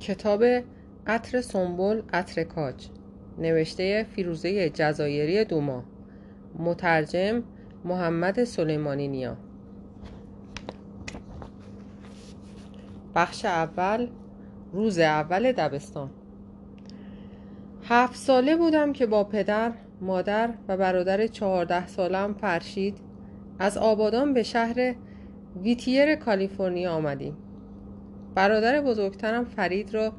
کتاب عطر سنبل عطر کاج. نوشته فیروزه جزایری دوما مترجم محمد سلیمانی نیا. بخش اول روز اول دبستان. هفت ساله بودم که با پدر، مادر و برادر چهارده سالم فرشید از آبادان به شهر ویتیر کالیفرنیا آمدیم. برادر بزرگترم فرید را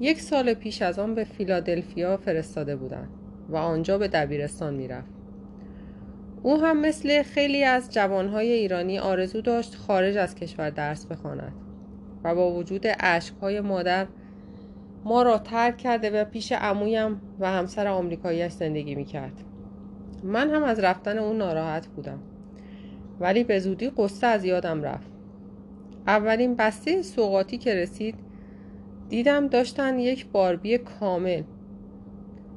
یک سال پیش از آن به فیلادلفیا فرستاده بودند و آنجا به دبیرستان می‌رفت. او هم مثل خیلی از جوانهای ایرانی آرزو داشت خارج از کشور درس بخواند و با وجود اشکهای مادر ما را ترک کرده و پیش عمویم و همسر آمریکاییش زندگی می‌کرد. من هم از رفتن او ناراحت بودم ولی به زودی قصه از یادم رفت. اولین بسته سوقاتی که رسید دیدم داشتن یک باربی کامل.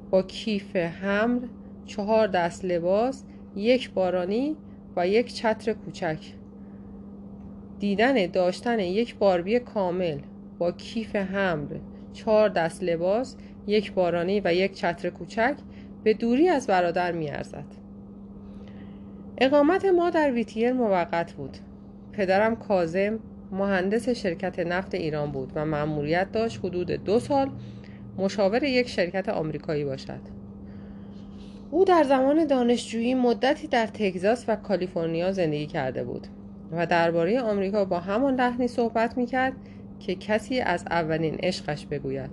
با کیف حمل چهار دست لباس یک بارانی و یک چتر کوچک. دیدن داشتن یک باربی کامل با کیف حمل چهار دست لباس یک بارانی و یک چتر کوچک به دوری از برادر میارزد. اقامت ما در ویتیر موقت بود. پدرم کازم مهندس شرکت نفت ایران بود و مأموریت داشت حدود دو سال مشاور یک شرکت آمریکایی باشد. او در زمان دانشجویی مدتی در تگزاس و کالیفرنیا زندگی کرده بود و درباره آمریکا با همان لحنی صحبت می‌کرد که کسی از اولین عشقش بگوید.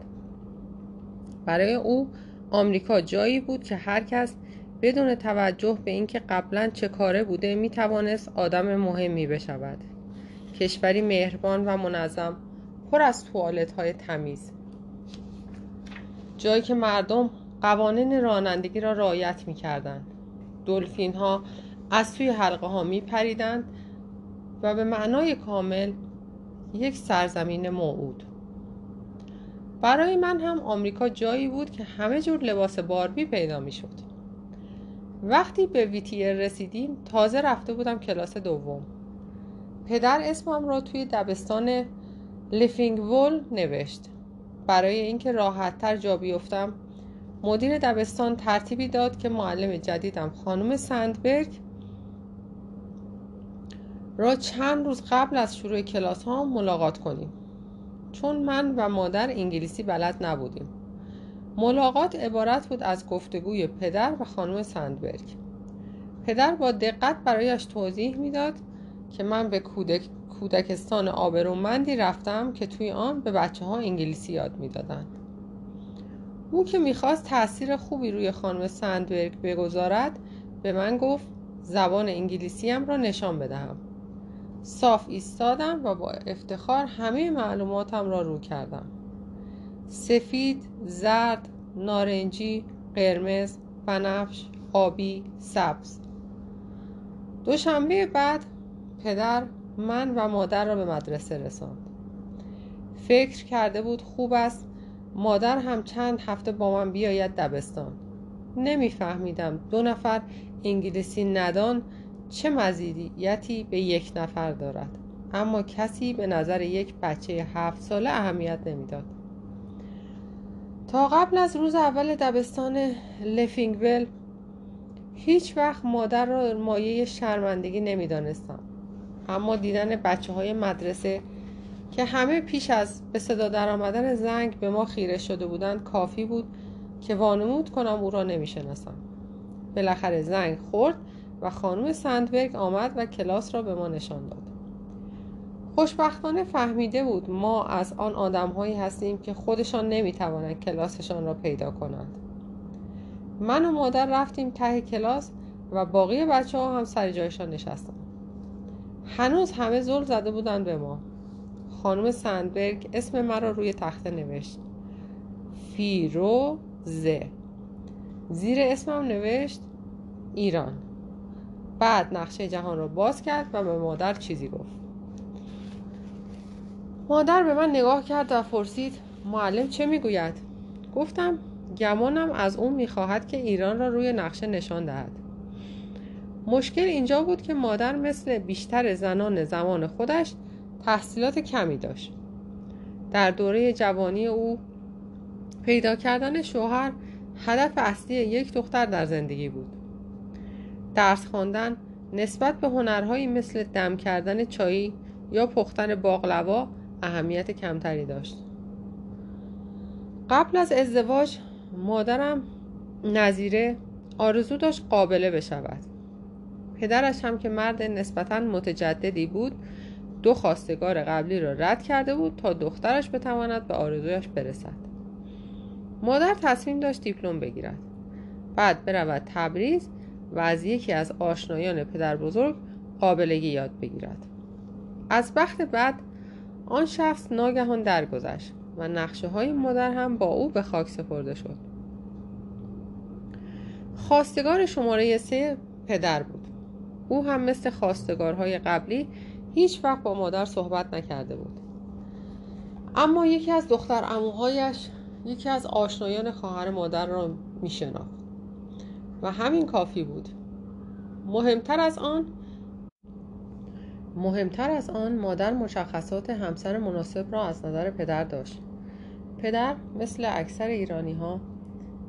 برای او آمریکا جایی بود که هر کس بدون توجه به اینکه قبلا چه کاره بوده می‌توانست آدم مهمی بشود. کشوری مهربان و منظم پر از توالت های تمیز. جایی که مردم قوانین رانندگی را رعایت می کردن. دلفین ها از توی حلقه ها می پریدند و به معنای کامل یک سرزمین موعود. برای من هم آمریکا جایی بود که همه جور لباس باربی پیدا می شد وقتی به ویتیر رسیدیم تازه رفته بودم کلاس دوم. پدر اسمم را توی دبستان لفینگول نوشت. برای اینکه راحتتر جا بیفتم مدیر دبستان ترتیبی داد که معلم جدیدم خانم سندبرگ را چند روز قبل از شروع کلاس ها ملاقات کنیم. چون من و مادر انگلیسی بلد نبودیم. ملاقات عبارت بود از گفتگوی پدر و خانم سندبرگ. پدر با دقت برایش توضیح می‌داد که من به کودک... کودکستان آبرومندی رفتم که توی آن به بچه ها انگلیسی یاد می‌دادند. او که می‌خواست تاثیر خوبی روی خانم سندبرگ بگذارد به من گفت زبان انگلیسیم را نشان بدهم. صاف ایستادم و با افتخار همه معلوماتم را رو کردم. سفید، زرد، نارنجی، قرمز، بنفش، آبی، سبز. دوشنبه بعد پدر من و مادر را به مدرسه رساند. فکر کرده بود خوب است مادر هم چند هفته با من بیاید دبستان. نمیفهمیدم دو نفر انگلیسی ندان چه مزیدیتی به یک نفر دارد اما کسی به نظر یک بچه هفت ساله اهمیت نمی‌داد. تا قبل از روز اول دبستان لفینگول هیچ وقت مادر را مایه شرمندگی نمی‌دانستم. اما دیدن بچه های مدرسه که همه پیش از به صدا در آمدن زنگ به ما خیره شده بودند کافی بود که وانمود کنم او را نمی‌شناسم. بالاخره زنگ خورد و خانم سندبرگ آمد و کلاس را به ما نشان داد. خوشبختانه فهمیده بود ما از آن آدم هایی هستیم که خودشان نمی‌توانند کلاسشان را پیدا کنند. من و مادر رفتیم ته کلاس و باقی بچه ها هم سر جایشان نشستند. هنوز همه زل زده بودند به ما. خانم سندبرگ اسم مرا روی تخته نوشت. فیروزه. زیر اسمم نوشت ایران. بعد نقشه جهان را باز کرد و به مادر چیزی گفت. مادر به من نگاه کرد و پرسید معلم چه می‌گوید؟ گفتم گمانم از اون می‌خواهد که ایران را روی نقشه نشان دهد. مشکل اینجا بود که مادر مثل بیشتر زنان زمان خودش تحصیلات کمی داشت. در دوره جوانی او پیدا کردن شوهر هدف اصلی یک دختر در زندگی بود. درس خواندن نسبت به هنرهایی مثل دم کردن چایی یا پختن باقلوا اهمیت کمتری داشت. قبل از ازدواج مادرم نظیره آرزو داشت قابله بشود. پدرش هم که مرد نسبتا متجددی بود دو خواستگار قبلی را رد کرده بود تا دخترش بتواند به آرزویش برسد. مادر تصمیم داشت دیپلم بگیرد. بعد برود تبریز و از یکی از آشنایان پدر بزرگ قابلگی یاد بگیرد. از بخت بعد آن شخص ناگهان درگذشت و نقشه های مادر هم با او به خاک سپرده شد. خواستگار شماره سه پدر بود. او هم مثل خواستگارهای قبلی هیچ وقت با مادر صحبت نکرده بود. اما یکی از دختر اموهایش یکی از آشنایان خواهر مادر را می و همین کافی بود. مهمتر از آن مهمتر از آن مادر مشخصات همسر مناسب را از نظر پدر داشت. پدر مثل اکثر ایرانی ها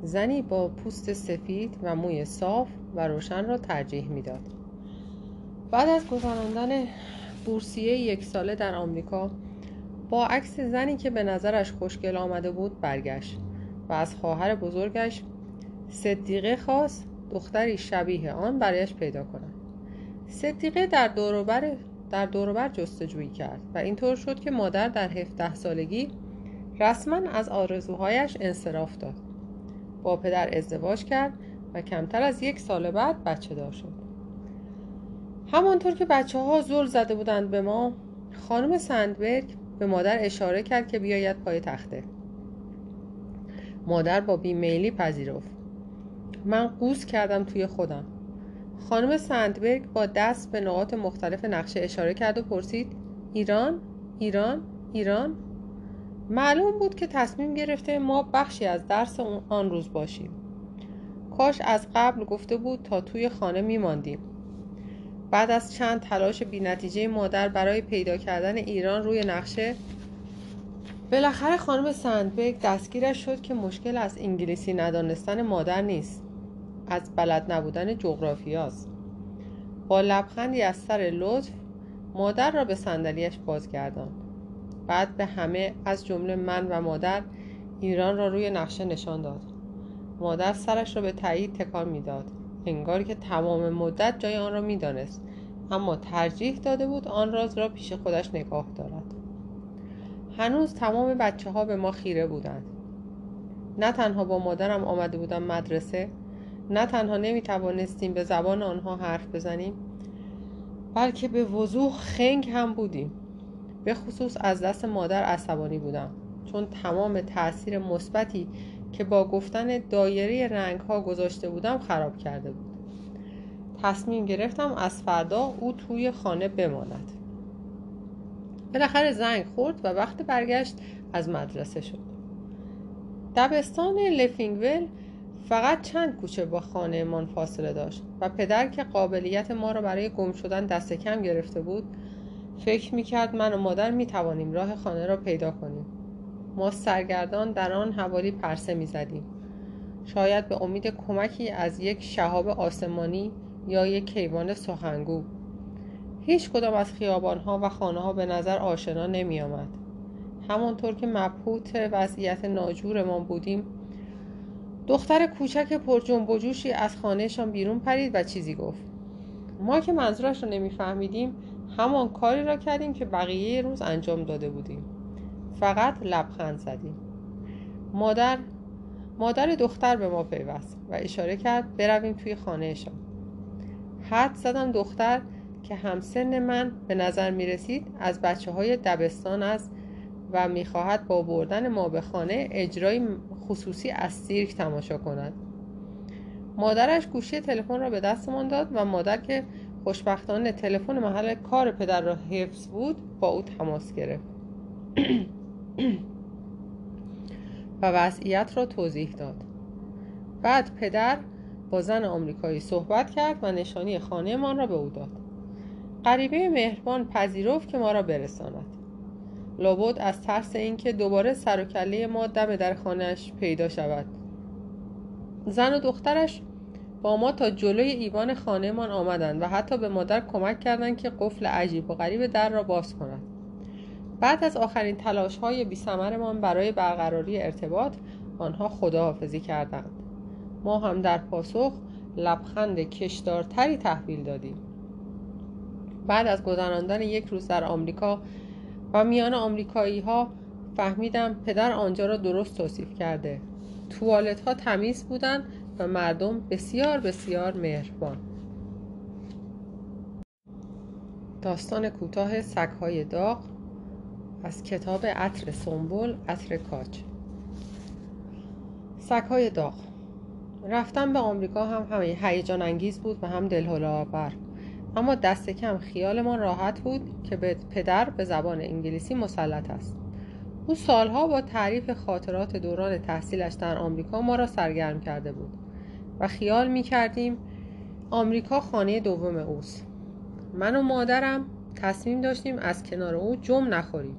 زنی با پوست سفید و موی صاف و روشن را ترجیح می‌داد. بعد از گذراندن بورسیه یک ساله در آمریکا با عکس زنی که به نظرش خوشگل آمده بود برگشت و از خواهر بزرگش صدیقه خواست دختری شبیه آن برایش پیدا کند صدیقه در دوروبر در دوروبر جستجویی کرد و اینطور شد که مادر در 17 سالگی رسما از آرزوهایش انصراف داد. با پدر ازدواج کرد و کمتر از یک سال بعد بچه دار شد. همانطور که بچه ها زل زده بودند به ما خانم سندبرگ به مادر اشاره کرد که بیاید پای تخته مادر با بیمیلی پذیرفت من قوز کردم توی خودم خانم سندبرگ با دست به نقاط مختلف نقشه اشاره کرد و پرسید ایران؟ ایران؟ ایران؟ معلوم بود که تصمیم گرفته ما بخشی از درس آن روز باشیم کاش از قبل گفته بود تا توی خانه میماندیم بعد از چند تلاش بینتیجه مادر برای پیدا کردن ایران روی نقشه بالاخره خانم سندبگ دستگیرش شد که مشکل از انگلیسی ندانستن مادر نیست از بلد نبودن جغرافیاست. با لبخندی از سر لطف مادر را به صندلیاش بازگرداند. بعد به همه از جمله من و مادر ایران را روی نقشه نشان داد. مادر سرش را به تایید تکان می‌داد. انگار که تمام مدت جای آن را می‌دانست. اما ترجیح داده بود آن راز را پیش خودش نگاه دارد. هنوز تمام بچه ها به ما خیره بودند. نه تنها با مادرم آمده بودم مدرسه نه تنها نمی توانستیم به زبان آنها حرف بزنیم بلکه به وضوح خنگ هم بودیم. به خصوص از دست مادر عصبانی بودم چون تمام تاثیر مثبتی که با گفتن دایره رنگ ها گذاشته بودم خراب کرده بود. تصمیم گرفتم از فردا او توی خانه بماند. بالاخره زنگ خورد و وقت برگشت از مدرسه شد. دبستان لفینگول فقط چند کوچه با خانهمان فاصله داشت و پدر که قابلیت ما را برای گم شدن دست کم گرفته بود فکر می‌کرد من و مادر می‌توانیم راه خانه را پیدا کنیم. ما سرگردان در آن حوالی پرسه می‌زدیم. شاید به امید کمکی از یک شهاب آسمانی یا یک کیوان سخنگو. هیچ کدام از خیابانها و خانه ها به نظر آشنا نمی آمد. همانطور که مبهوت وضعیت ناجورمان بودیم دختر کوچک پر جنب و جوشی از خانهشان بیرون پرید و چیزی گفت. ما که منظورش را نمیفهمیدیم همان کاری را کردیم که بقیه روز انجام داده بودیم. فقط لبخند زدیم مادر مادر دختر به ما پیوست و اشاره کرد برویم توی خانهشان حد زدم دختر که همسن من به نظر می رسید از بچه های دبستان است و می‌خواهد با بردن ما به خانه اجرای خصوصی از سیرک تماشا کند. مادرش گوشی تلفن را به دستمان داد و مادر که خوشبختانه تلفن محل کار پدر را حفظ بود با او تماس گرفت. و وضعیت را توضیح داد. بعد پدر با زن آمریکایی صحبت کرد و نشانی خانهمان را به او داد. غریبه مهربان پذیرفت که ما را برساند. لابد از ترس اینکه دوباره سر و کله ما دم در خانهش پیدا شود. زن و دخترش با ما تا جلوی ایوان خانهمان آمدند و حتی به مادر کمک کردند که قفل عجیب و غریب در را باز کند بعد از آخرین تلاش های بی برای برقراری ارتباط آنها خداحافظی کردند. ما هم در پاسخ لبخند کشدارتری تحویل دادیم. بعد از گذراندن یک روز در آمریکا و میان آمریکایی ها فهمیدم پدر آنجا را درست توصیف کرده. توالت ها تمیز بودند و مردم بسیار بسیار مهربان. داستان کوتاه سگهای داغ از کتاب عطر سنبل عطر کاج. سگهای داغ. رفتن به آمریکا هم همه هیجان انگیز بود و هم دلهوله آور اما دست کم خیالمان راحت بود که به پدر به زبان انگلیسی مسلط است. او سالها با تعریف خاطرات دوران تحصیلش در آمریکا ما را سرگرم کرده بود و خیال می کردیم آمریکا خانه دوم اوست. من و مادرم تصمیم داشتیم از کنار او جم نخوریم.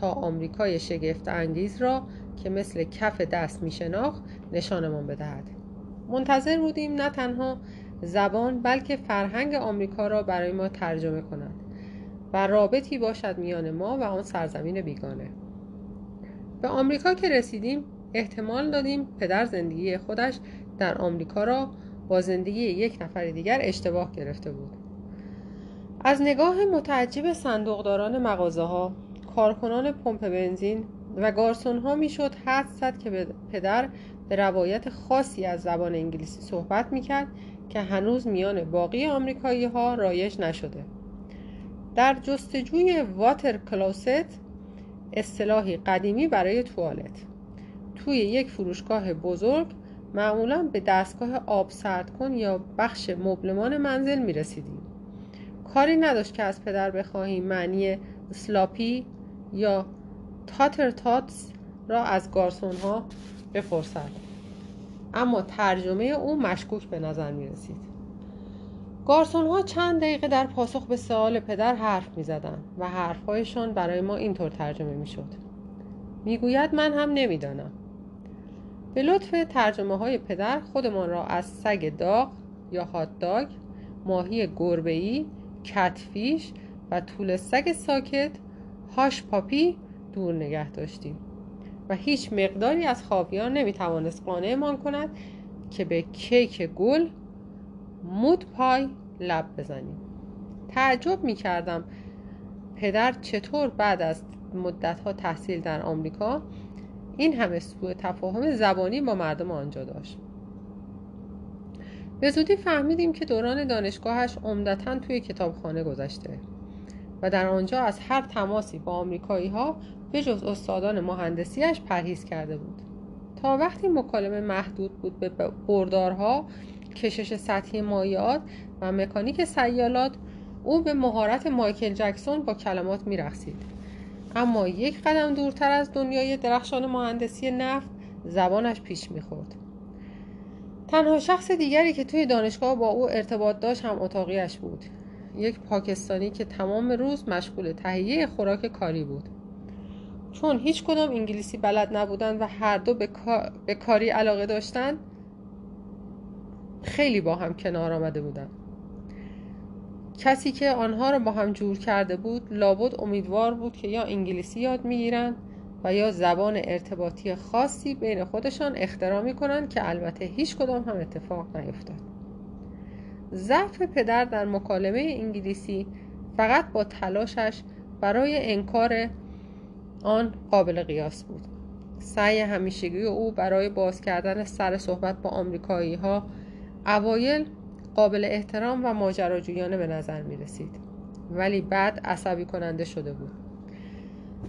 تا آمریکای شگفت انگیز را که مثل کف دست می شناخت نشانمان بدهد. منتظر بودیم نه تنها زبان بلکه فرهنگ آمریکا را برای ما ترجمه کند و رابطی باشد میان ما و آن سرزمین بیگانه. به آمریکا که رسیدیم احتمال دادیم پدر زندگی خودش در آمریکا را با زندگی یک نفر دیگر اشتباه گرفته بود. از نگاه متعجب صندوقداران مغازه ها کارکنان پمپ بنزین و گارسون ها می‌شد حد زد که پدر به روایت خاصی از زبان انگلیسی صحبت می‌کرد که هنوز میان باقی آمریکایی ها رایج نشده. در جستجوی واتر کلوست اصطلاحی قدیمی برای توالت. توی یک فروشگاه بزرگ معمولا به دستگاه آب سرد کن یا بخش مبلمان منزل می رسیدیم کاری نداشت که از پدر بخواهیم معنی سلاپی یا تاتر تاتس را از گارسون ها بپرسد اما ترجمه او مشکوک به نظر می رسید گارسون ها چند دقیقه در پاسخ به سوال پدر حرف می زدن و حرفهایشان برای ما اینطور ترجمه می شد می گوید من هم نمی‌دانم. به لطف ترجمه های پدر خودمان را از سگ داغ یا هات داگ ماهی گربه‌ای کتفیش و طول سگ ساکت هاش پاپی دور نگه داشتیم و هیچ مقداری از خاویار نمی‌توانست قانعمان کند که به کیک گل مود پای لب بزنیم. تعجب می کردم پدر چطور بعد از مدتها تحصیل در آمریکا این همه سوء تفاهم زبانی با مردم آنجا داشت. به زودی فهمیدیم که دوران دانشگاهش عمدتا توی کتابخانه گذشته. و در آنجا از هر تماسی با آمریکایی ها به جز استادان مهندسیش پرهیز کرده بود. تا وقتی مکالمه محدود بود به بردارها کشش سطحی مایعات و مکانیک سیالات او به مهارت مایکل جکسون با کلمات میرقصید. اما یک قدم دورتر از دنیای درخشان مهندسی نفت زبانش پیش می‌خورد. تنها شخص دیگری که توی دانشگاه با او ارتباط داشت هم اتاقیش بود. یک پاکستانی که تمام روز مشغول تهیه خوراک کاری بود. چون هیچ کدام انگلیسی بلد نبودند و هر دو به, به کاری علاقه داشتند خیلی با هم کنار آمده بودند کسی که آنها را با هم جور کرده بود لابد امیدوار بود که یا انگلیسی یاد می‌گیرند و یا زبان ارتباطی خاصی بین خودشان اختراع می کنند که البته هیچ کدام هم اتفاق نیفتاد. ضعف پدر در مکالمه انگلیسی فقط با تلاشش برای انکار آن قابل قیاس بود. سعی همیشگی او برای باز کردن سر صحبت با آمریکایی ها اوایل قابل احترام و ماجراجویانه به نظر می رسید ولی بعد عصبی کننده شده بود.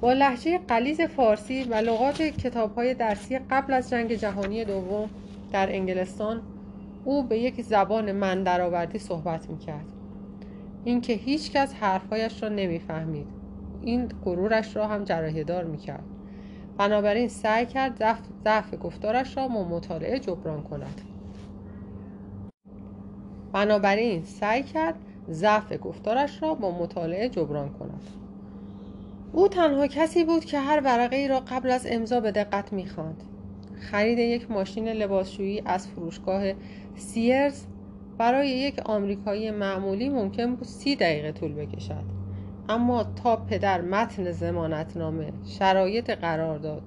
با لحجه قلیز فارسی و لغات کتاب های درسی قبل از جنگ جهانی دوم در انگلستان او به یک زبان من درآوردی صحبت می‌کرد. اینکه هیچ کس حرفهایش را نمی‌فهمید. این غرورش را هم جراحه دار می‌کرد. بنابراین سعی کرد ضعف گفتارش را با مطالعه جبران کند. بنابراین سعی کرد ضعف گفتارش را با مطالعه جبران کند. او تنها کسی بود که هر ورقه ای را قبل از امضا به دقت می‌خواند. خرید یک ماشین لباسشویی از فروشگاه سیرز برای یک آمریکایی معمولی ممکن بود سی دقیقه طول بکشد. اما تا پدر متن زمانتنامه شرایط قرارداد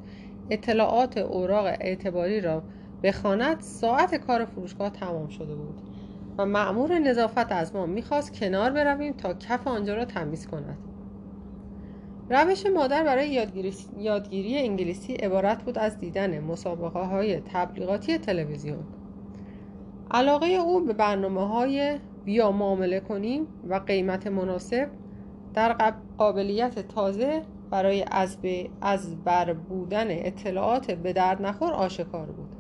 اطلاعات اوراق اعتباری را بخواند ساعت کار فروشگاه تمام شده بود و معمور نظافت از ما می‌خواست کنار برویم تا کف آنجا را تمیز کند. روش مادر برای یادگیری, یادگیری انگلیسی عبارت بود از دیدن مسابقه های تبلیغاتی تلویزیون. علاقه او به برنامه های بیا معامله کنیم و قیمت مناسب در قابلیت تازه برای از بر بودن اطلاعات به درد نخور آشکار بود.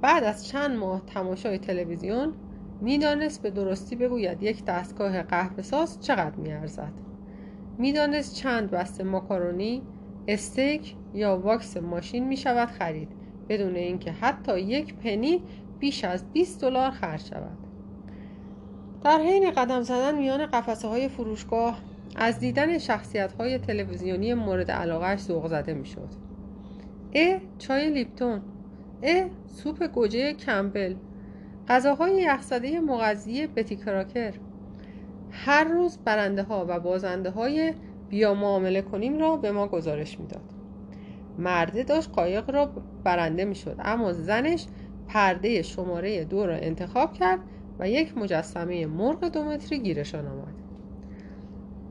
بعد از چند ماه تماشای تلویزیون می‌دانست به درستی بگوید یک دستگاه قهوه ساز چقدر میارزد. می‌دانست چند بسته ماکارونی استیک یا واکس ماشین می شود خرید بدون اینکه حتی یک پنی بیش از 20 دلار خرج شود. در حین قدم زدن میان قفسه های فروشگاه از دیدن شخصیت های تلویزیونی مورد علاقهش ذوق زده می‌شد. اه چای لیپتون اه سوپ گوجه کمبل غذاهای یخزده مغذی بتی کراکر. هر روز برنده ها و بازنده های بیا معامله کنیم را به ما گزارش می‌داد. مرده داشت قایق را برنده می‌شد اما زنش پرده شماره دو را انتخاب کرد و یک مجسمه مرغ دو متری گیرشان آمد.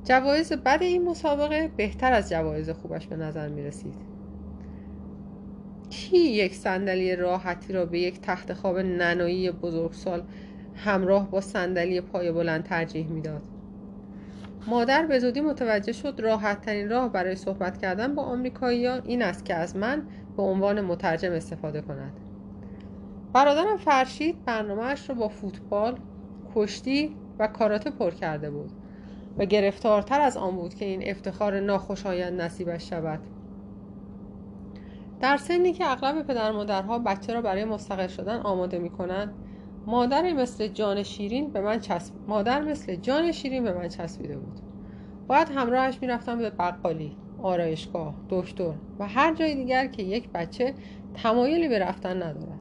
جوایز بد این مسابقه بهتر از جوایز خوبش به نظر می رسید کی یک صندلی راحتی را به یک تخت خواب ننایی بزرگسال همراه با صندلی پای بلند ترجیح می‌داد. مادر به زودی متوجه شد راحت ترین راه برای صحبت کردن با آمریکایی این است که از من به عنوان مترجم استفاده کند. برادرم فرشید برنامهش را با فوتبال کشتی و کاراته پر کرده بود و گرفتارتر از آن بود که این افتخار ناخوشایند نصیبش شود. در سنی که اغلب پدر مادرها بچه را برای مستقل شدن آماده می کنند مادر مثل جان شیرین به من چسب... مادر مثل جان شیرین به من چسبیده بود. باید همراهش می‌رفتم به بقالی آرایشگاه دکتر و هر جای دیگر که یک بچه تمایلی به رفتن ندارد.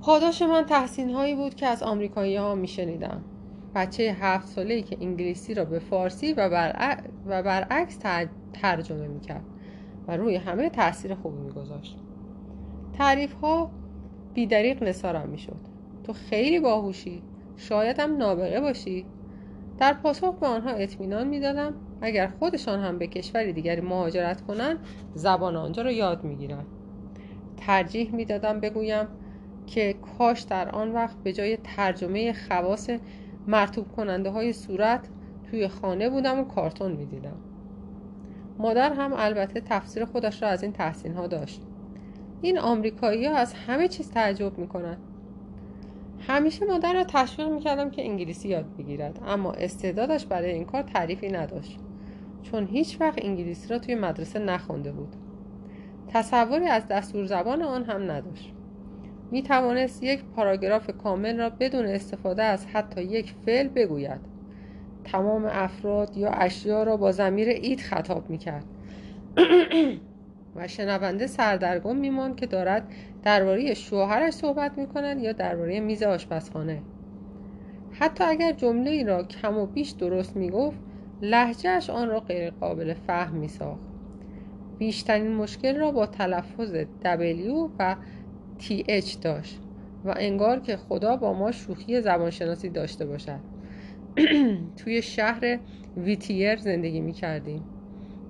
پاداش من تحسین هایی بود که از آمریکایی ها می شنیدم بچه هفت ساله که انگلیسی را به فارسی و, و برعکس ترجمه می کرد و روی همه تاثیر خوبی می گذاشت تعریف ها بیدریق نسارم می شد تو خیلی باهوشی. شاید هم نابغه باشی. در پاسخ به آنها اطمینان می‌دادم. اگر خودشان هم به کشوری دیگری مهاجرت کنند زبان آنجا را یاد می‌گیرند. ترجیح می‌دادم بگویم که کاش در آن وقت به جای ترجمه خواص مرتوب کننده های صورت توی خانه بودم و کارتون می‌دیدم. مادر هم البته تفسیر خودش را از این تحسین ها داشت. این آمریکایی ها از همه چیز تعجب می‌کنند. همیشه مادر را تشویق می‌کردم که انگلیسی یاد بگیرد اما استعدادش برای این کار تعریفی نداشت چون هیچ وقت انگلیسی را توی مدرسه نخونده بود. تصوری از دستور زبان آن هم نداشت. می توانست یک پاراگراف کامل را بدون استفاده از حتی یک فعل بگوید. تمام افراد یا اشیا را با زمیر اید خطاب می کرد و شنونده سردرگم میماند که دارد درباره شوهرش صحبت می‌کند یا درباره میز آشپزخانه. حتی اگر جمله ای را کم و بیش درست می‌گفت لحجهش آن را غیر قابل فهم میساخت. بیشترین مشکل را با تلفظ W و TH داشت و انگار که خدا با ما شوخی زبانشناسی داشته باشد. توی شهر ویتیر زندگی می کردیم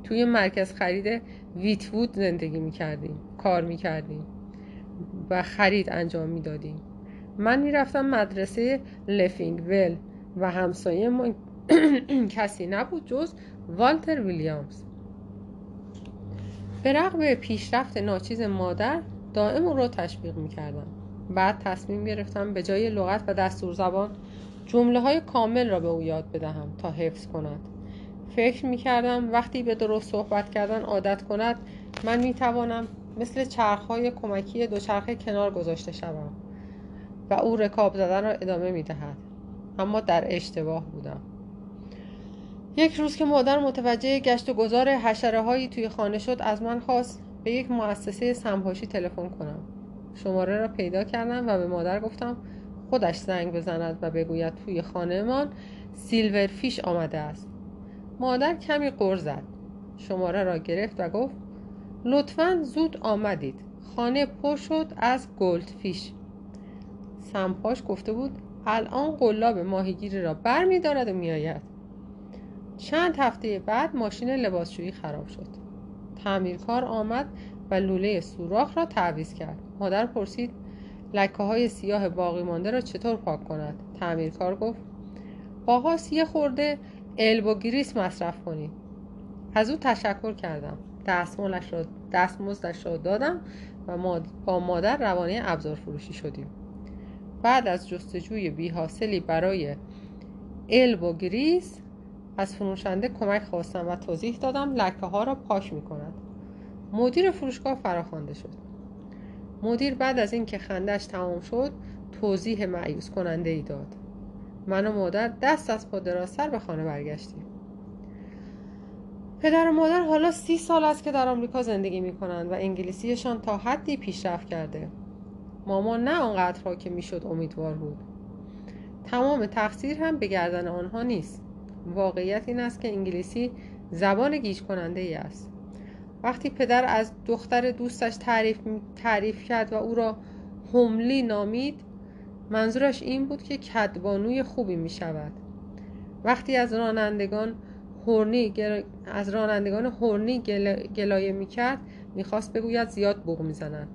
توی مرکز خرید ویتوود زندگی می کردیم کار می کردیم و خرید انجام می دادیم من می رفتم مدرسه لفینگ ول و همسایه ما کسی نبود جز والتر ویلیامز. به رغم پیشرفت ناچیز مادر دائم او را تشویق می کردم بعد تصمیم گرفتم به جای لغت و دستور زبان جمله های کامل را به او یاد بدهم تا حفظ کند. فکر می کردم وقتی به درست صحبت کردن عادت کند من می توانم مثل چرخهای کمکی دوچرخه کنار گذاشته شوم و او رکاب زدن را ادامه می دهد اما در اشتباه بودم. یک روز که مادر متوجه گشت و گذار حشره هایی توی خانه شد از من خواست به یک مؤسسه سمپاشی تلفن کنم. شماره را پیدا کردم و به مادر گفتم خودش زنگ بزند و بگوید توی خانهمان silverfish آمده است. مادر کمی غر زد. شماره را گرفت و گفت لطفا زود آمدید. خانه پر شد از goldfish. سمپاش گفته بود الان قلاب ماهیگیری را بر می دارد و می آید. چند هفته بعد ماشین لباسشویی خراب شد. تعمیرکار آمد و لوله سوراخ را تعویض کرد. مادر پرسید لکه های سیاه باقی مانده را چطور پاک کند؟ تعمیرکار گفت با یه خورده elbow grease مصرف کنید از او تشکر کردم. دستمزدش را دستمزدش را دادم و با مادر روانه ابزار فروشی شدیم. بعد از جستجوی بی حاصلی برای elbow grease از فروشنده کمک خواستم و توضیح دادم لکه ها را پاک می کند. مدیر فروشگاه فراخوانده شد. مدیر بعد از اینکه خندش تمام شد توضیح معیوس کننده ای داد. من و مادر دست از پا سر به خانه برگشتیم. پدر و مادر حالا سی سال است که در آمریکا زندگی می کنند و انگلیسیشان تا حدی پیشرفت کرده. مامان نه آنقدرها که می‌شد امیدوار بود. تمام تقصیر هم به گردن آنها نیست. واقعیت این است که انگلیسی زبان گیج کننده ای است. وقتی پدر از دختر دوستش تعریف, تعریف کرد و او را هملی نامید منظورش این بود که کدبانوی خوبی می شود وقتی از رانندگان هورنی از رانندگان هورنی گل... گلایه می کرد می‌خواست بگوید زیاد بوغ می‌زنند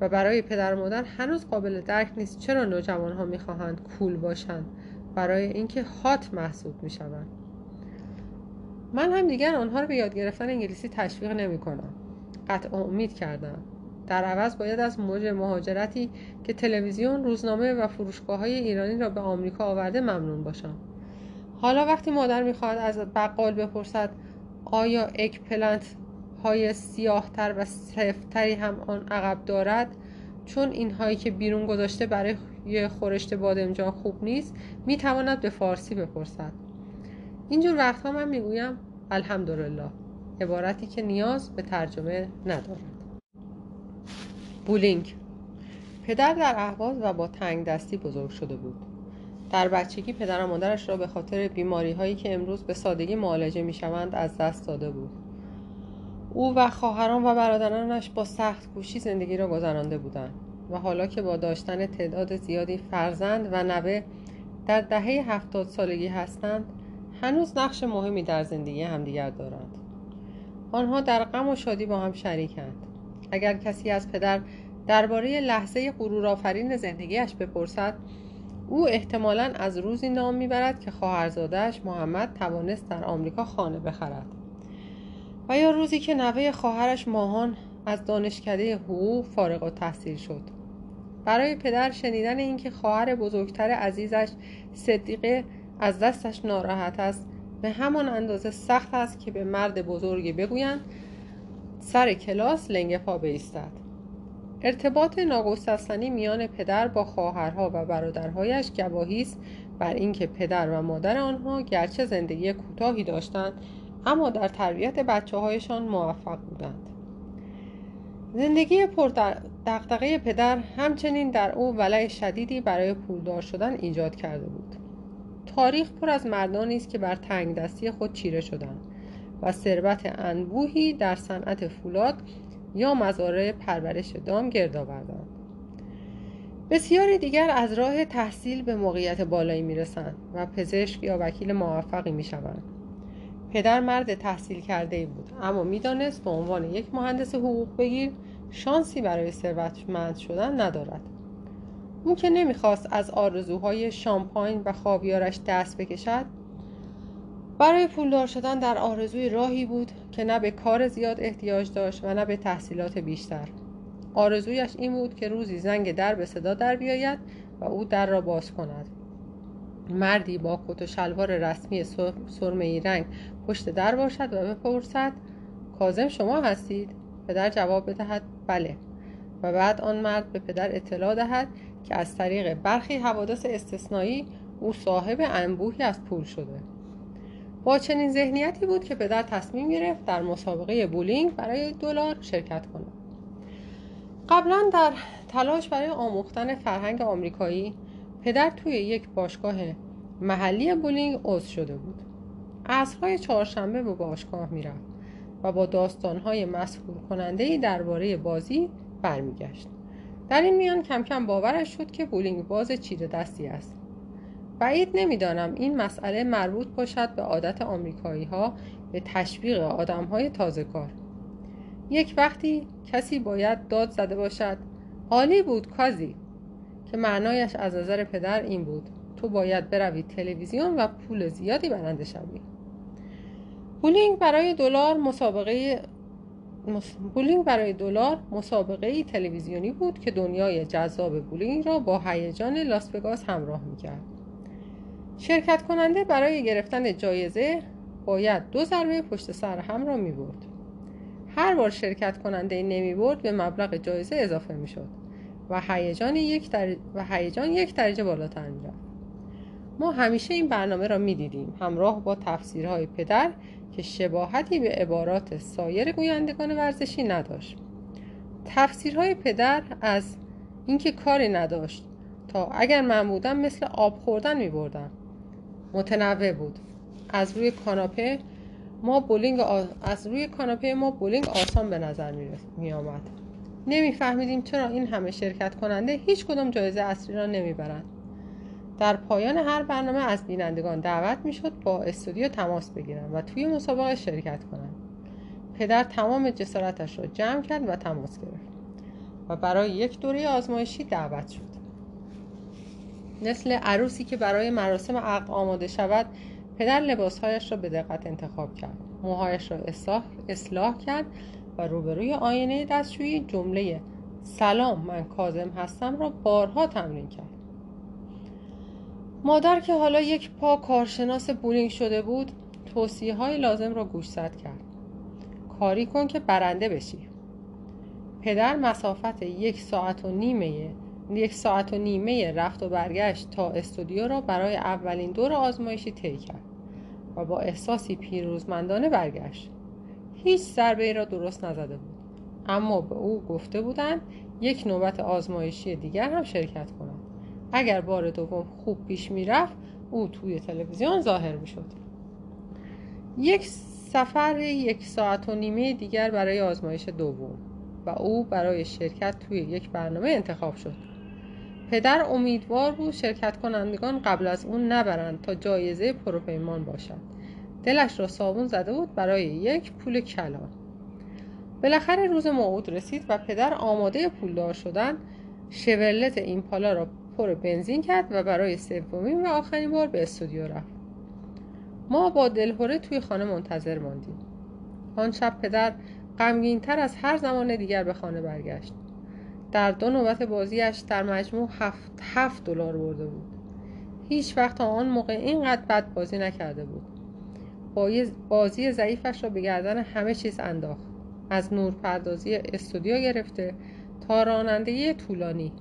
و برای پدر مادر هنوز قابل درک نیست چرا نوجوان ها می‌خواهند کول باشند. برای اینکه هات محسوب می‌شوند من هم دیگر آنها رو به یاد گرفتن انگلیسی تشویق نمی کنم قطع امید کردم. در عوض باید از موج مهاجرتی که تلویزیون روزنامه و فرودگاه های ایرانی را به آمریکا آورده ممنون باشم. حالا وقتی مادر می‌خواهد از بقال بپرسد آیا اک پلنت های سیاهتر و سفتری هم آن عقب دارد؟ چون این هایی که بیرون گذاشته برای خورشت بادمجان خوب نیست می‌تواند به فارسی بپرسد. اینجور وقتها من می‌گویم الحمدلله. عبارتی که نیاز به ترجمه ندارد بولینگ. پدر در اهواز و با تنگ دستی بزرگ شده بود. در بچگی پدر و مادرش را به خاطر بیماری هایی که امروز به سادگی معالجه می شوند از دست داده بود. او و خواهران و برادرانش با سخت کوشی زندگی را گذرانده بودند و حالا که با داشتن تعداد زیادی فرزند و نوه در دهه هفتاد سالگی هستند هنوز نقش مهمی در زندگی همدیگر دارند. آنها در غم و شادی با هم شریکند. اگر کسی از پدر درباره لحظه غرورآفرین زندگیش بپرسد او احتمالا از روزی نام می‌برد که خواهرزادهاش محمد توانست در آمریکا خانه بخرد. و یا روزی که نوه خواهرش ماهان از دانشکده حقوق فارغ و تحصیل شد. برای پدر شنیدن اینکه خواهر بزرگتر عزیزش صدیقه از دستش ناراحت است به همان اندازه سخت است که به مرد بزرگی بگویند سر کلاس لنگه پا بیستد. ارتباط ناگسستنی میان پدر با خواهرها و برادرهایش گواهی است بر اینکه پدر و مادر آنها گرچه زندگی کوتاهی داشتند اما در تربیت بچه هایشان موفق بودند. زندگی پر دقدقه پدر همچنین در او ولع شدیدی برای پولدار شدن ایجاد کرده بود. تاریخ پر از مردانی است که بر تنگ دستی خود چیره شدند. و ثروت انبوهی در صنعت فولاد یا مزارع پرورش دام گرد آوردند. بسیاری دیگر از راه تحصیل به موقعیت بالایی می‌رسند و پزشک یا وکیل موفقی می‌شوند. پدر مرد تحصیل کرده ای بود اما می‌دانست به عنوان یک مهندس حقوق بگیر شانسی برای ثروتمند شدن ندارد. او که نمی‌خواست از آرزوهای شامپاین و خاویارش دست بکشد برای پولدار شدن در آرزوی راهی بود که نه به کار زیاد احتیاج داشت و نه به تحصیلات بیشتر. آرزویش این بود که روزی زنگ در به صدا در بیاید و او در را باز کند. مردی با کت و شلوار رسمی سرمه رنگ پشت در باشد و بپرسد کازم شما هستید؟ پدر جواب بدهد بله. و بعد آن مرد به پدر اطلاع دهد که از طریق برخی حوادث استثنایی او صاحب انبوهی از پول شده. با چنین ذهنیتی بود که پدر تصمیم گرفت در مسابقه بولینگ برای دلار شرکت کند قبلا در تلاش برای آموختن فرهنگ آمریکایی پدر توی یک باشگاه محلی بولینگ عضو شده بود. عصرهای چهارشنبه به باشگاه می‌رفت و با داستانهای مسئول کننده درباره بازی برمیگشت. در این میان کم کم باورش شد که بولینگ باز چیره دستی است. بعید نمی‌دانم این مسئله مربوط باشد به عادت آمریکایی ها به تشویق آدم های تازه کار. یک وقتی کسی باید داد زده باشد عالی بود کازی که معنایش از نظر پدر این بود تو باید بروی تلویزیون و پول زیادی برنده شوی. بولینگ برای دلار مسابقه بولینگ برای دلار مسابقه تلویزیونی بود که دنیای جذاب بولینگ را با هیجان لاس وگاس همراه می‌کرد. شرکت کننده برای گرفتن جایزه باید دو ضربه پشت سر هم را می برد. هر بار شرکت کننده نمی برد به مبلغ جایزه اضافه می شد و هیجان یک, در... و یک درجه بالاتر می رفت. ما همیشه این برنامه را می دیدیم همراه با تفسیرهای پدر که شباهتی به عبارات سایر گویندگان ورزشی نداشت تفسیرهای پدر از اینکه کاری نداشت تا اگر من بودم مثل آب خوردن می بردم متنوع بود. از روی کاناپه ما بولینگ از روی کاناپه ما بولینگ آسان به نظر می آمد نمیفهمیدیم چرا این همه شرکت کننده هیچ کدام جایزه اصلی را نمی‌برند. در پایان هر برنامه از بینندگان دعوت می‌شد با استودیو تماس بگیرند و توی مسابقه شرکت کنند. پدر تمام جسارتش را جمع کرد و تماس گرفت و برای یک دوره آزمایشی دعوت شد. مثل عروسی که برای مراسم عقد آماده شود پدر لباسهایش را به دقت انتخاب کرد. موهایش را اصلاح, اصلاح کرد و روبروی آینه دستشویی جمله سلام من کازم هستم را بارها تمرین کرد. مادر که حالا یک پا کارشناس بولینگ شده بود توصیه های لازم را گوشزد کرد. کاری کن که برنده بشی. پدر مسافت یک ساعت و نیمه یک ساعت و نیمه رفت و برگشت تا استودیو را برای اولین دور آزمایشی طی کرد و با احساسی پیروزمندانه برگشت. هیچ ضربه ای را درست نزده بود. اما به او گفته بودند یک نوبت آزمایشی دیگر هم شرکت کند اگر بار دوم خوب پیش می‌رفت او توی تلویزیون ظاهر می‌شد. یک سفر یک ساعت و نیمه دیگر برای آزمایش دوم و او برای شرکت توی یک برنامه انتخاب شد. پدر امیدوار بود شرکت کنندگان قبل از اون نبرند تا جایزه پروپیمان باشد دلش را صابون زده بود برای یک پول کلان. بالاخره روز موعود رسید و پدر آماده پولدار شدن شورلت ایمپالا را پر بنزین کرد و برای سومین و آخرین بار به استودیو رفت. ما با دلهوره توی خانه منتظر ماندیم. آن شب پدر غمگینتر از هر زمان دیگر به خانه برگشت. در دو نوبت بازیش در مجموع هفت, هفت دلار برده بود. هیچ وقت تا آن موقع اینقدر بد بازی نکرده بود. بازی ضعیفش را به گردن همه چیز انداخت. از نورپردازی استودیو گرفته تا رانندگی طولانی.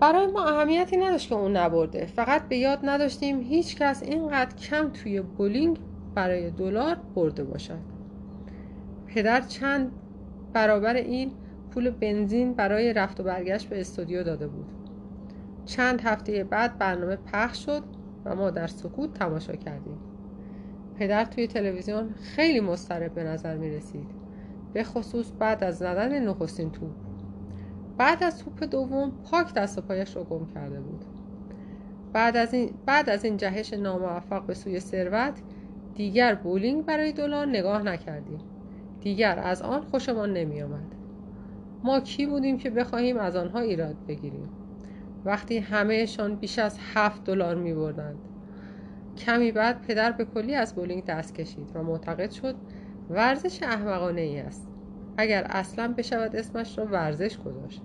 برای ما اهمیتی نداشت که اون نبرده. فقط به یاد نداشتیم هیچ کس اینقدر کم توی بولینگ برای دلار برده باشد. پدر چند برابر این پول بنزین برای رفت و برگشت به استودیو داده بود. چند هفته بعد برنامه پخش شد و ما در سکوت تماشا کردیم. پدر توی تلویزیون خیلی مضطرب به نظر می رسید. به خصوص بعد از زدن نخستین توپ. بعد از توپ دوم پاک دست و پایش را گم کرده بود. بعد از این, بعد از این جهش ناموفق به سوی ثروت دیگر بولینگ برای دلار نگاه نکردیم. دیگر از آن خوشمان نمی آمد ما کی بودیم که بخواهیم از آنها ایراد بگیریم؟ وقتی همهشان بیش از هفت دلار می بردند کمی بعد پدر به کلی از بولینگ دست کشید و معتقد شد ورزش احمقانه ای است. اگر اصلا بشود اسمش را ورزش گذاشت.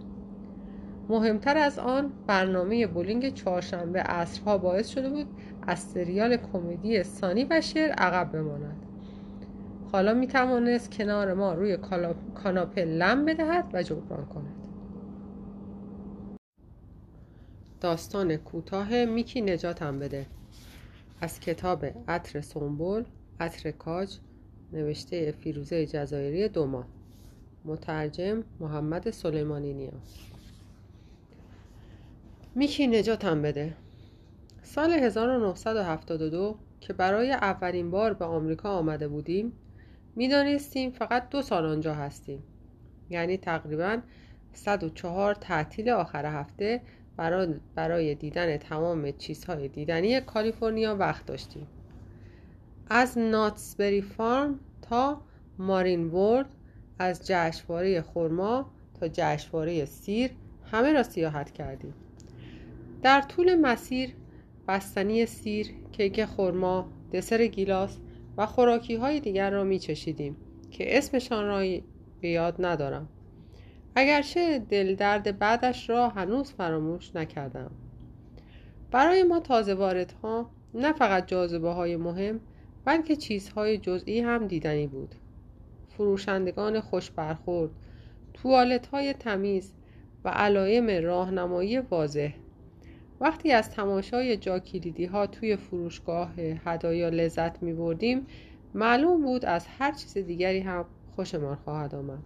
مهمتر از آن برنامه بولینگ چهارشنبه عصرها باعث شده بود از سریال کمدی سانی و شعر عقب بماند. حالا می توانست کنار ما روی کاناپه لم بدهد و جبران کند. داستان کوتاه میکی نجاتم بده. از کتاب عطر سنبل عطر کاج نوشته فیروزه جزایری دوما مترجم محمد سلیمانی نیا میکی نجاتم بده. سال 1972 که برای اولین بار به آمریکا آمده بودیم می‌دانستیم فقط دو سال آنجا هستیم. یعنی تقریبا 104 تعطیل آخر هفته برای دیدن تمام چیزهای دیدنی کالیفرنیا وقت داشتیم. از ناتسبری فارم تا مارین ورد از جشنواره خرما تا جشنواره سیر همه را سیاحت کردیم. در طول مسیر بستنی سیر، کیک خرما، دسر گیلاس و خوراکی های دیگر را می چشیدیم که اسمشان را به یاد ندارم. اگرچه دل درد بعدش را هنوز فراموش نکردم. برای ما تازه واردها نه فقط جاذبه های مهم بلکه چیزهای جزئی هم دیدنی بود. فروشندگان خوش برخورد توالت های تمیز و علایم راهنمایی واضح وقتی از تماشای جاکلیدی ها توی فروشگاه هدایا لذت می بردیم معلوم بود از هر چیز دیگری هم خوشمان خواهد آمد.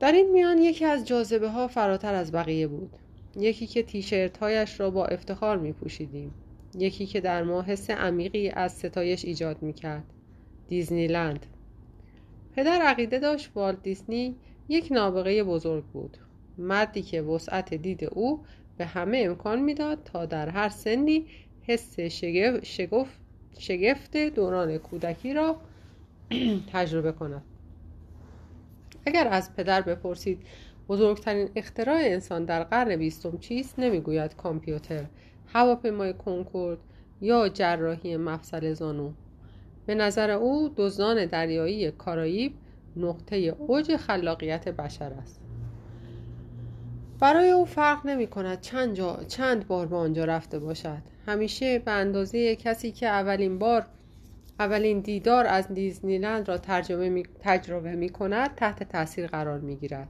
در این میان یکی از جاذبه ها فراتر از بقیه بود. یکی که تیشرت هایش را با افتخار می پوشیدیم یکی که در ما حس عمیقی از ستایش ایجاد می کرد دیزنیلند. پدر عقیده داشت والت دیزنی یک نابغه بزرگ بود. مردی که وسعت دید او به همه امکان می‌داد تا در هر سنی حس شگفت, شگفت دوران کودکی را تجربه کند. اگر از پدر بپرسید بزرگترین اختراع انسان در قرن بیستم چیست؟ نمی‌گوید کامپیوتر هواپیمای کنکورد یا جراحی مفصل زانو. به نظر او دزدان دریایی کارائیب نقطه اوج خلاقیت بشر است. برای او فرق نمی کند چند, جا، چند بار به آنجا رفته باشد. همیشه به اندازه کسی که اولین بار اولین دیدار از دیزنیلند را ترجمه تجربه می کند تحت تاثیر قرار می گیرد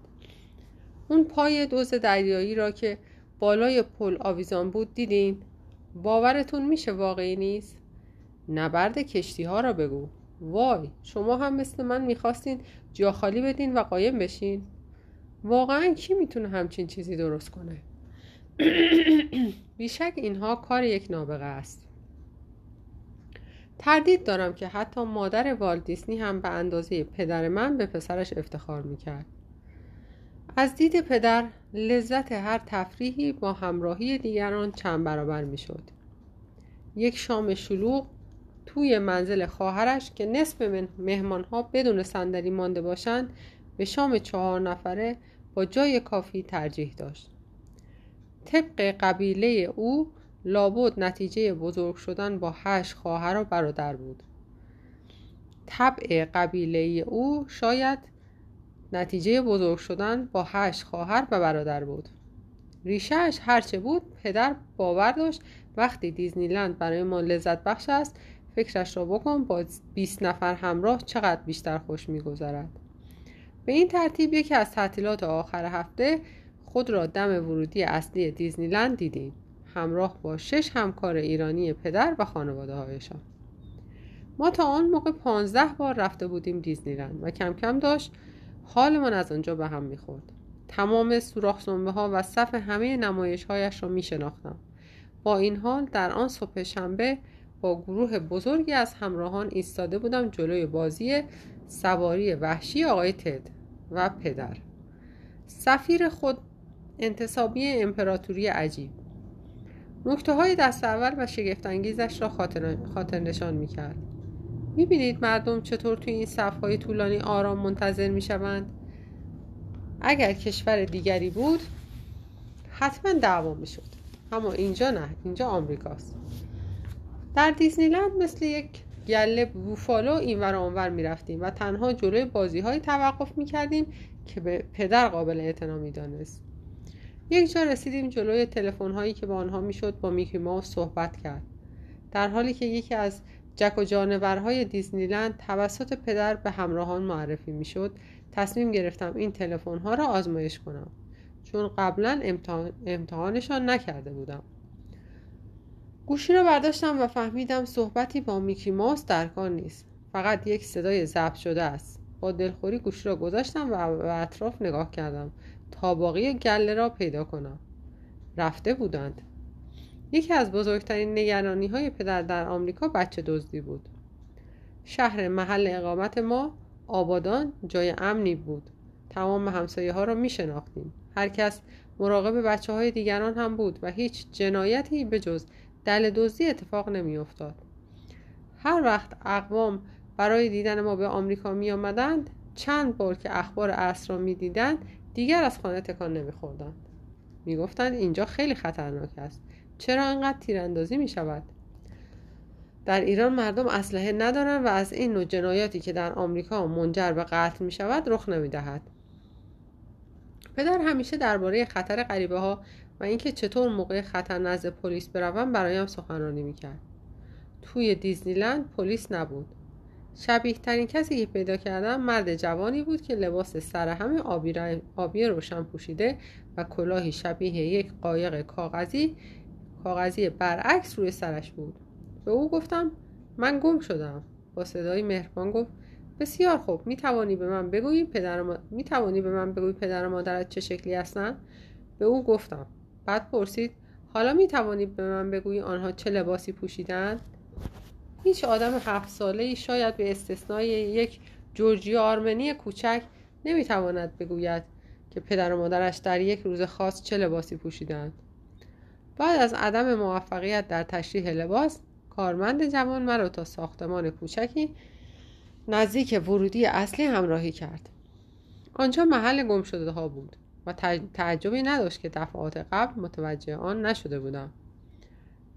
اون پای دوز دریایی را که بالای پل آویزان بود دیدین؟ باورتون میشه واقعی نیست؟ نبرد کشتی ها را بگو. وای شما هم مثل من می‌خواستین جا خالی بدین و قایم بشین. واقعا کی می‌تونه همچین چیزی درست کنه؟ بیشک اینها کار یک نابغه است. تردید دارم که حتی مادر والدیسنی هم به اندازه پدر من به پسرش افتخار می‌کرد. از دید پدر لذت هر تفریحی با همراهی دیگران چند برابر می‌شد. یک شام شلوغ توی منزل خواهرش که نصف مهمانها بدون صندلی مانده باشند به شام چهار نفره با جای کافی ترجیح داشت. طبق قبیله او لابد نتیجه بزرگ شدن با هشت خواهر و برادر بود. طبع قبیله او شاید نتیجه بزرگ شدن با هشت خواهر و برادر بود. ریشهش هرچه بود پدر باور داشت وقتی دیزنیلند برای ما لذت بخش است فکرش را بکن با 20 نفر همراه چقدر بیشتر خوش میگذرد. به این ترتیب یکی از تعطیلات آخر هفته خود را دم ورودی اصلی دیزنیلند دیدیم. همراه با شش همکار ایرانی پدر و خانواده هایشان. ما تا آن موقع پانزده بار رفته بودیم دیزنیلند و کم کم داشت حالمان از آنجا به هم می‌خورد. تمام سوراخ ها و صف همه نمایش هایش را می شناختم با این حال در آن صبح شنبه با گروه بزرگی از همراهان ایستاده بودم جلوی بازی سواری وحشی آقای تد و پدر. سفیر خود انتصابی امپراتوری عجیب. نکته های دست اول و شگفتانگیزش را خاطر, خاطر نشان می کرد می بینید مردم چطور توی این صف های طولانی آرام منتظر می شوند اگر کشور دیگری بود حتما دعوا می شد اما اینجا نه اینجا آمریکاست. در دیزنیلند مثل یک گله بوفالو اینور آنور می رفتیم و تنها جلوی بازی های توقف می کردیم که به پدر قابل اعتنا می دانست. یک جا رسیدیم جلوی تلفن هایی که با آنها می‌شد با میکی ماوس صحبت کرد. در حالی که یکی از جک و جانورهای دیزنیلند توسط پدر به همراهان معرفی می‌شد تصمیم گرفتم این تلفن ها را آزمایش کنم. چون قبلا امتحانشان نکرده بودم. گوشی رو برداشتم و فهمیدم صحبتی با میکی ماوس در کار نیست. فقط یک صدای ضبط شده است. با دلخوری گوشی را گذاشتم و اطراف نگاه کردم تا باقی گله را پیدا کنم. رفته بودند. یکی از بزرگترین نگرانی های پدر در آمریکا بچه دزدی بود. شهر محل اقامت ما آبادان جای امنی بود. تمام همسایه ها را می شناختیم هر کس مراقب بچه های دیگران هم بود و هیچ جنایتی به جز دل دزدی اتفاق نمی افتاد. هر وقت اقوام برای دیدن ما به آمریکا می آمدند چند بار که اخبار اصر را می دیدند دیگر از خانه تکان نمی خوردند. می گفتند اینجا خیلی خطرناک است چرا انقدر تیراندازی می شود؟ در ایران مردم اسلحه ندارند و از این نوع جنایاتی که در آمریکا منجر به قتل می شود رخ نمی دهد. پدر همیشه درباره خطر غریبه ها و اینکه چطور موقع خطر نزد پلیس بروم برایم سخنرانی می‌کرد. توی دیزنیلند پلیس نبود. شبیه ترین کسی که پیدا کردم مرد جوانی بود که لباس سر همه آبی, آبی روشن پوشیده و کلاهی شبیه یک قایق کاغذی کاغذی برعکس روی سرش بود. به او گفتم من گم شدم. با صدای مهربان گفت بسیار خوب می توانی به من بگویی پدر ما... می توانی به من بگویی پدر و مادرت چه شکلی هستند به او گفتم بعد پرسید حالا می توانی به من بگویی آنها چه لباسی پوشیدند؟ هیچ آدم هفت ساله ای شاید به استثنای یک جورجی آرمنی کوچک نمی‌تواند بگوید که پدر و مادرش در یک روز خاص چه لباسی پوشیدند. بعد از عدم موفقیت در تشریح لباس کارمند جوان مرا تا ساختمان کوچکی نزدیک ورودی اصلی همراهی کرد. آنجا محل گم شده ها بود. و تعجبی نداشت که دفعات قبل متوجه آن نشده بودم.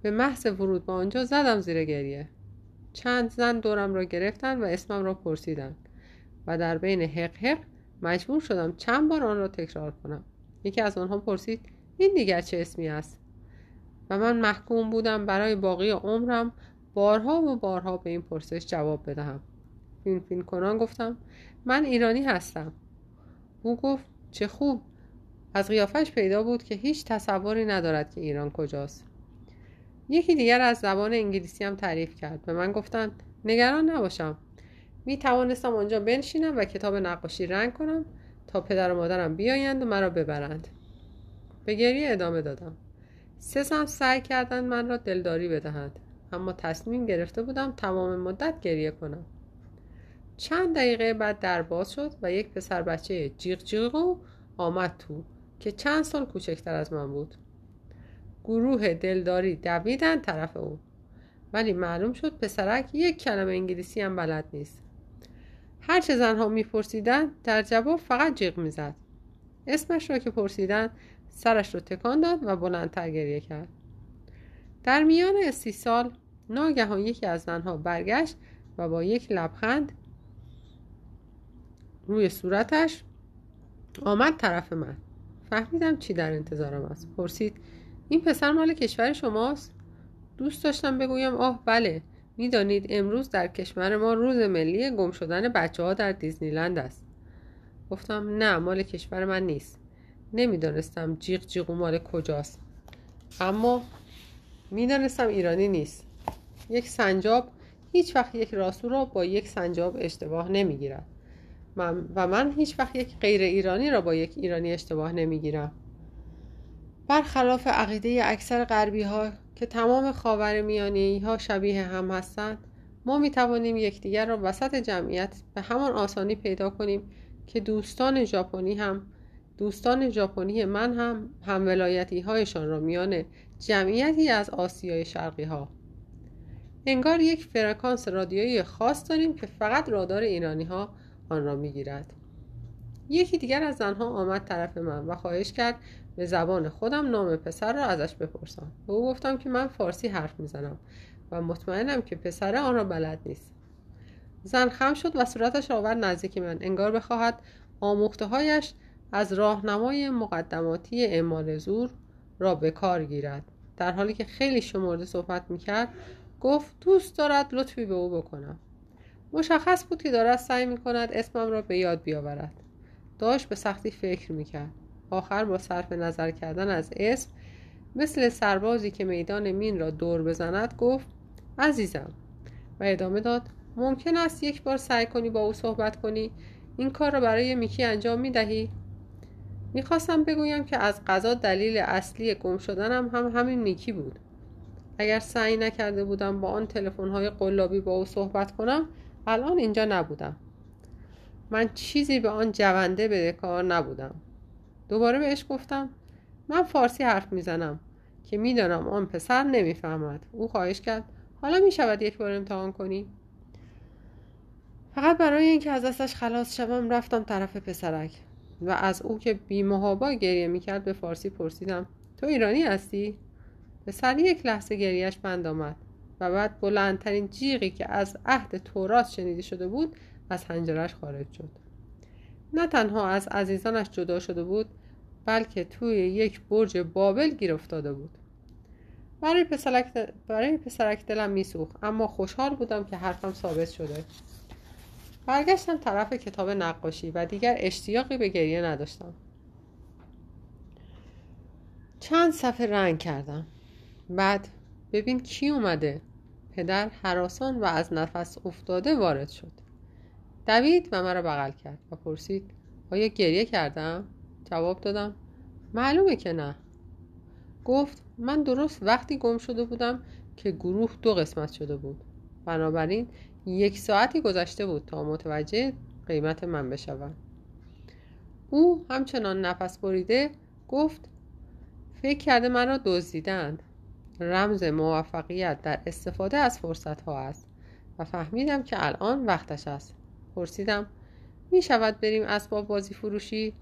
به محض ورود به آنجا زدم زیر گریه. چند زن دورم را گرفتند و اسمم را پرسیدند و در بین حق حق مجبور شدم چند بار آن را تکرار کنم. یکی از آنها پرسید این دیگر چه اسمی است؟ و من محکوم بودم برای باقی عمرم بارها و بارها به این پرسش جواب بدهم. فین فین کنان گفتم من ایرانی هستم. او گفت چه خوب! از قیافش پیدا بود که هیچ تصوری ندارد که ایران کجاست. یکی دیگر از زبان انگلیسی هم تعریف کرد به من گفتند نگران نباشم. می توانستم آنجا بنشینم و کتاب نقاشی رنگ کنم تا پدر و مادرم بیایند و مرا ببرند. به گریه ادامه دادم. سه زن سعی کردند من را دلداری بدهند اما تصمیم گرفته بودم تمام مدت گریه کنم. چند دقیقه بعد در باز شد و یک پسر بچه جیغ جیغو آمد تو. که چند سال کوچکتر از من بود. گروه دلداری دویدن طرف او ولی معلوم شد پسرک یک کلمه انگلیسی هم بلد نیست. هرچه زنها میپرسیدند در جواب فقط جیغ می‌زد. اسمش را که پرسیدن سرش رو تکان داد و بلندتر گریه کرد. در میان سی سال ناگهان یکی از زنها برگشت و با یک لبخند روی صورتش آمد طرف من. فهمیدم چی در انتظارم است. پرسید این پسر مال کشور شماست؟ دوست داشتم بگویم آه بله. می‌دانید امروز در کشور ما روز ملی گم شدن بچه ها در دیزنیلند است. گفتم نه مال کشور من نیست. نمی‌دانستم جیغ جیغو مال کجاست. اما می‌دانستم ایرانی نیست. یک سنجاب هیچ وقت یک راسو را با یک سنجاب اشتباه نمی‌گیرد. من و من هیچ وقت یک غیر ایرانی را با یک ایرانی اشتباه نمی‌گیرم. برخلاف عقیده اکثر غربی ها که تمام خاور میانی ها شبیه هم هستند ما می توانیم یکدیگر را وسط جمعیت به همان آسانی پیدا کنیم که دوستان ژاپنی هم دوستان ژاپنی من هم هم ولایتی هایشان را میان جمعیتی از آسیای شرقی ها انگار یک فرکانس رادیویی خاص داریم که فقط رادار ایرانی ها آن را می‌گیرد. یکی دیگر از زنها آمد طرف من و خواهش کرد به زبان خودم نام پسر را ازش بپرسم. به او گفتم که من فارسی حرف می‌زنم و مطمئنم که پسر آن را بلد نیست. زن خم شد و صورتش آورد نزدیک من. انگار بخواهد آموخته هایش از راهنمای مقدماتی اعمال زور را به کار گیرد. در حالی که خیلی شمرده صحبت می‌کرد گفت دوست دارد لطفی به او بکنم. مشخص بود که دارد سعی می کند اسمم را به یاد بیاورد. داشت به سختی فکر می کرد آخر با صرف نظر کردن از اسم مثل سربازی که میدان مین را دور بزند گفت عزیزم. و ادامه داد ممکن است یک بار سعی کنی با او صحبت کنی. این کار را برای میکی انجام می دهی؟ می‌خواستم بگویم که از قضا دلیل اصلی گم شدنم هم همین میکی بود. اگر سعی نکرده بودم با آن تلفن های قلابی با او صحبت کنم الان اینجا نبودم. من چیزی به آن جونده کار نبودم. دوباره بهش گفتم من فارسی حرف می‌زنم که می‌دانم آن پسر نمی‌فهمد. او خواهش کرد حالا می‌شود یک بار امتحان کنی؟ فقط برای اینکه از دستش خلاص شوم رفتم طرف پسرک و از او که بیمهابا گریه می‌کرد به فارسی پرسیدم تو ایرانی هستی؟ پسر یک لحظه گریهش بند آمد. و بعد بلندترین جیغی که از عهد تورات شنیده شده بود از هنجرش خارج شد. نه تنها از عزیزانش جدا شده بود بلکه توی یک برج بابل گیر افتاده بود. برای پسرک, برای پسرک دلم میسوخت اما خوشحال بودم که حرفم ثابت شده. برگشتم طرف کتاب نقاشی و دیگر اشتیاقی به گریه نداشتم. چند صفحه رنگ کردم. بعد ببین کی اومده. پدر حراسان و از نفس افتاده وارد شد. دوید و مرا بغل کرد و پرسید آیا گریه کردم؟ جواب دادم معلومه که نه. گفت من درست وقتی گم شده بودم که گروه دو قسمت شده بود. بنابراین یک ساعتی گذشته بود تا متوجه قیمت من بشوم. او همچنان نفس بریده گفت فکر کرده من را دزدیدند. رمز موفقیت در استفاده از فرصت ها است و فهمیدم که الان وقتش است. پرسیدم می شود بریم اسباب بازی فروشی؟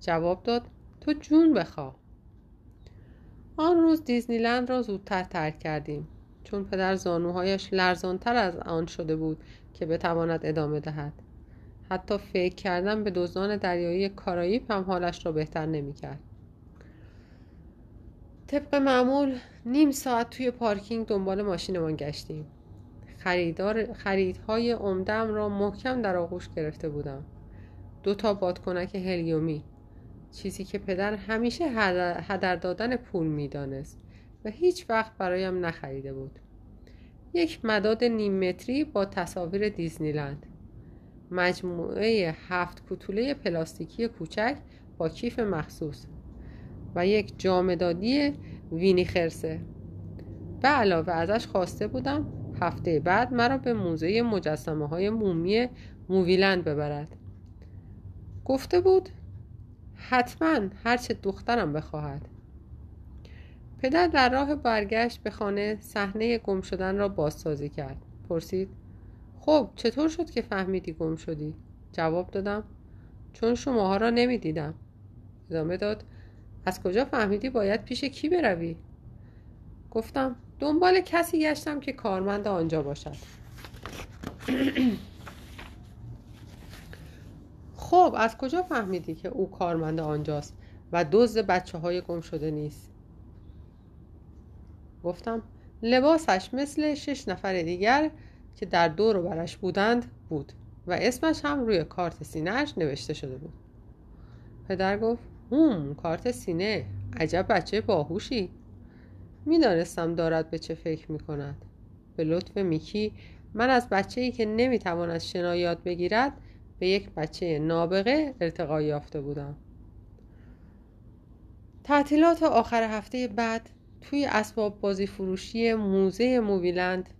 جواب داد تو جون بخواه. آن روز دیزنیلند را زودتر ترک کردیم. چون پدر زانوهایش لرزانتر از آن شده بود که بتواند ادامه دهد. حتی فکر کردن به دزدان دریایی کارایی هم حالش را بهتر نمی‌کرد. طبق معمول نیم ساعت توی پارکینگ دنبال ماشینمان گشتیم. خریدار خریدهای عمدم را محکم در آغوش گرفته بودم. دو تا بادکنک هلیومی. چیزی که پدر همیشه هدر دادن پول می‌دانست و هیچ وقت برایم نخریده بود. یک مداد نیم متری با تصاویر دیزنیلند. مجموعه هفت کوتوله پلاستیکی کوچک با کیف مخصوص. و یک جامدادی وینی خرسه به علاوه ازش خواسته بودم هفته بعد مرا به موزه مجسمه های مومی موویلند ببرد. گفته بود حتما هرچه دخترم بخواهد. پدر در راه برگشت به خانه صحنه گم شدن را بازسازی کرد. پرسید خب چطور شد که فهمیدی گم شدی؟ جواب دادم چون شماها را نمی‌دیدم. ادامه داد از کجا فهمیدی باید پیش کی بروی؟ گفتم دنبال کسی گشتم که کارمند آنجا باشد. خب از کجا فهمیدی که او کارمند آنجاست و دزد بچه های گم شده نیست؟ گفتم لباسش مثل شش نفر دیگر که در دور و برش بودند بود و اسمش هم روی کارت سینهش نوشته شده بود. پدر گفت هم کارت سینه. عجب بچه باهوشی. می‌دانستم دارد به چه فکر می کند به لطف میکی من از بچه ای که نمی‌تواند شنا یاد بگیرد به یک بچه نابغه ارتقا یافته بودم. تعطیلات آخر هفته بعد توی اسباب بازی فروشی موزه موویلند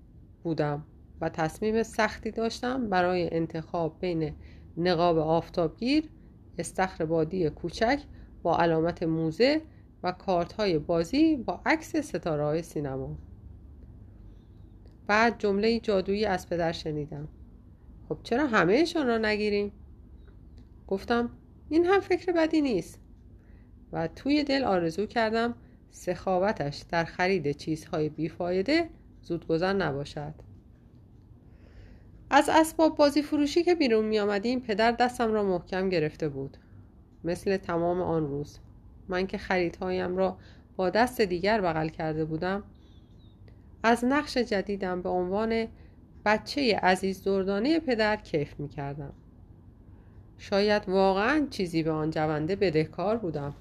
بودم و تصمیم سختی داشتم برای انتخاب بین نقاب آفتابگیر استخر بادی کوچک با علامت موزه و کارت های بازی با عکس ستاره های سینما. بعد جمله جادویی از پدر شنیدم. خب چرا همهشان را نگیریم؟ گفتم این هم فکر بدی نیست. و توی دل آرزو کردم سخاوتش در خرید چیزهای بیفایده زودگذر نباشد. از اسباب بازی فروشی که بیرون می آمدیم پدر دستم را محکم گرفته بود. مثل تمام آن روز. من که خریدهایم را با دست دیگر بغل کرده بودم از نقش جدیدم به عنوان بچه عزیز دردانه پدر کیف می کردم شاید واقعا چیزی به آن جونده بدهکار بودم.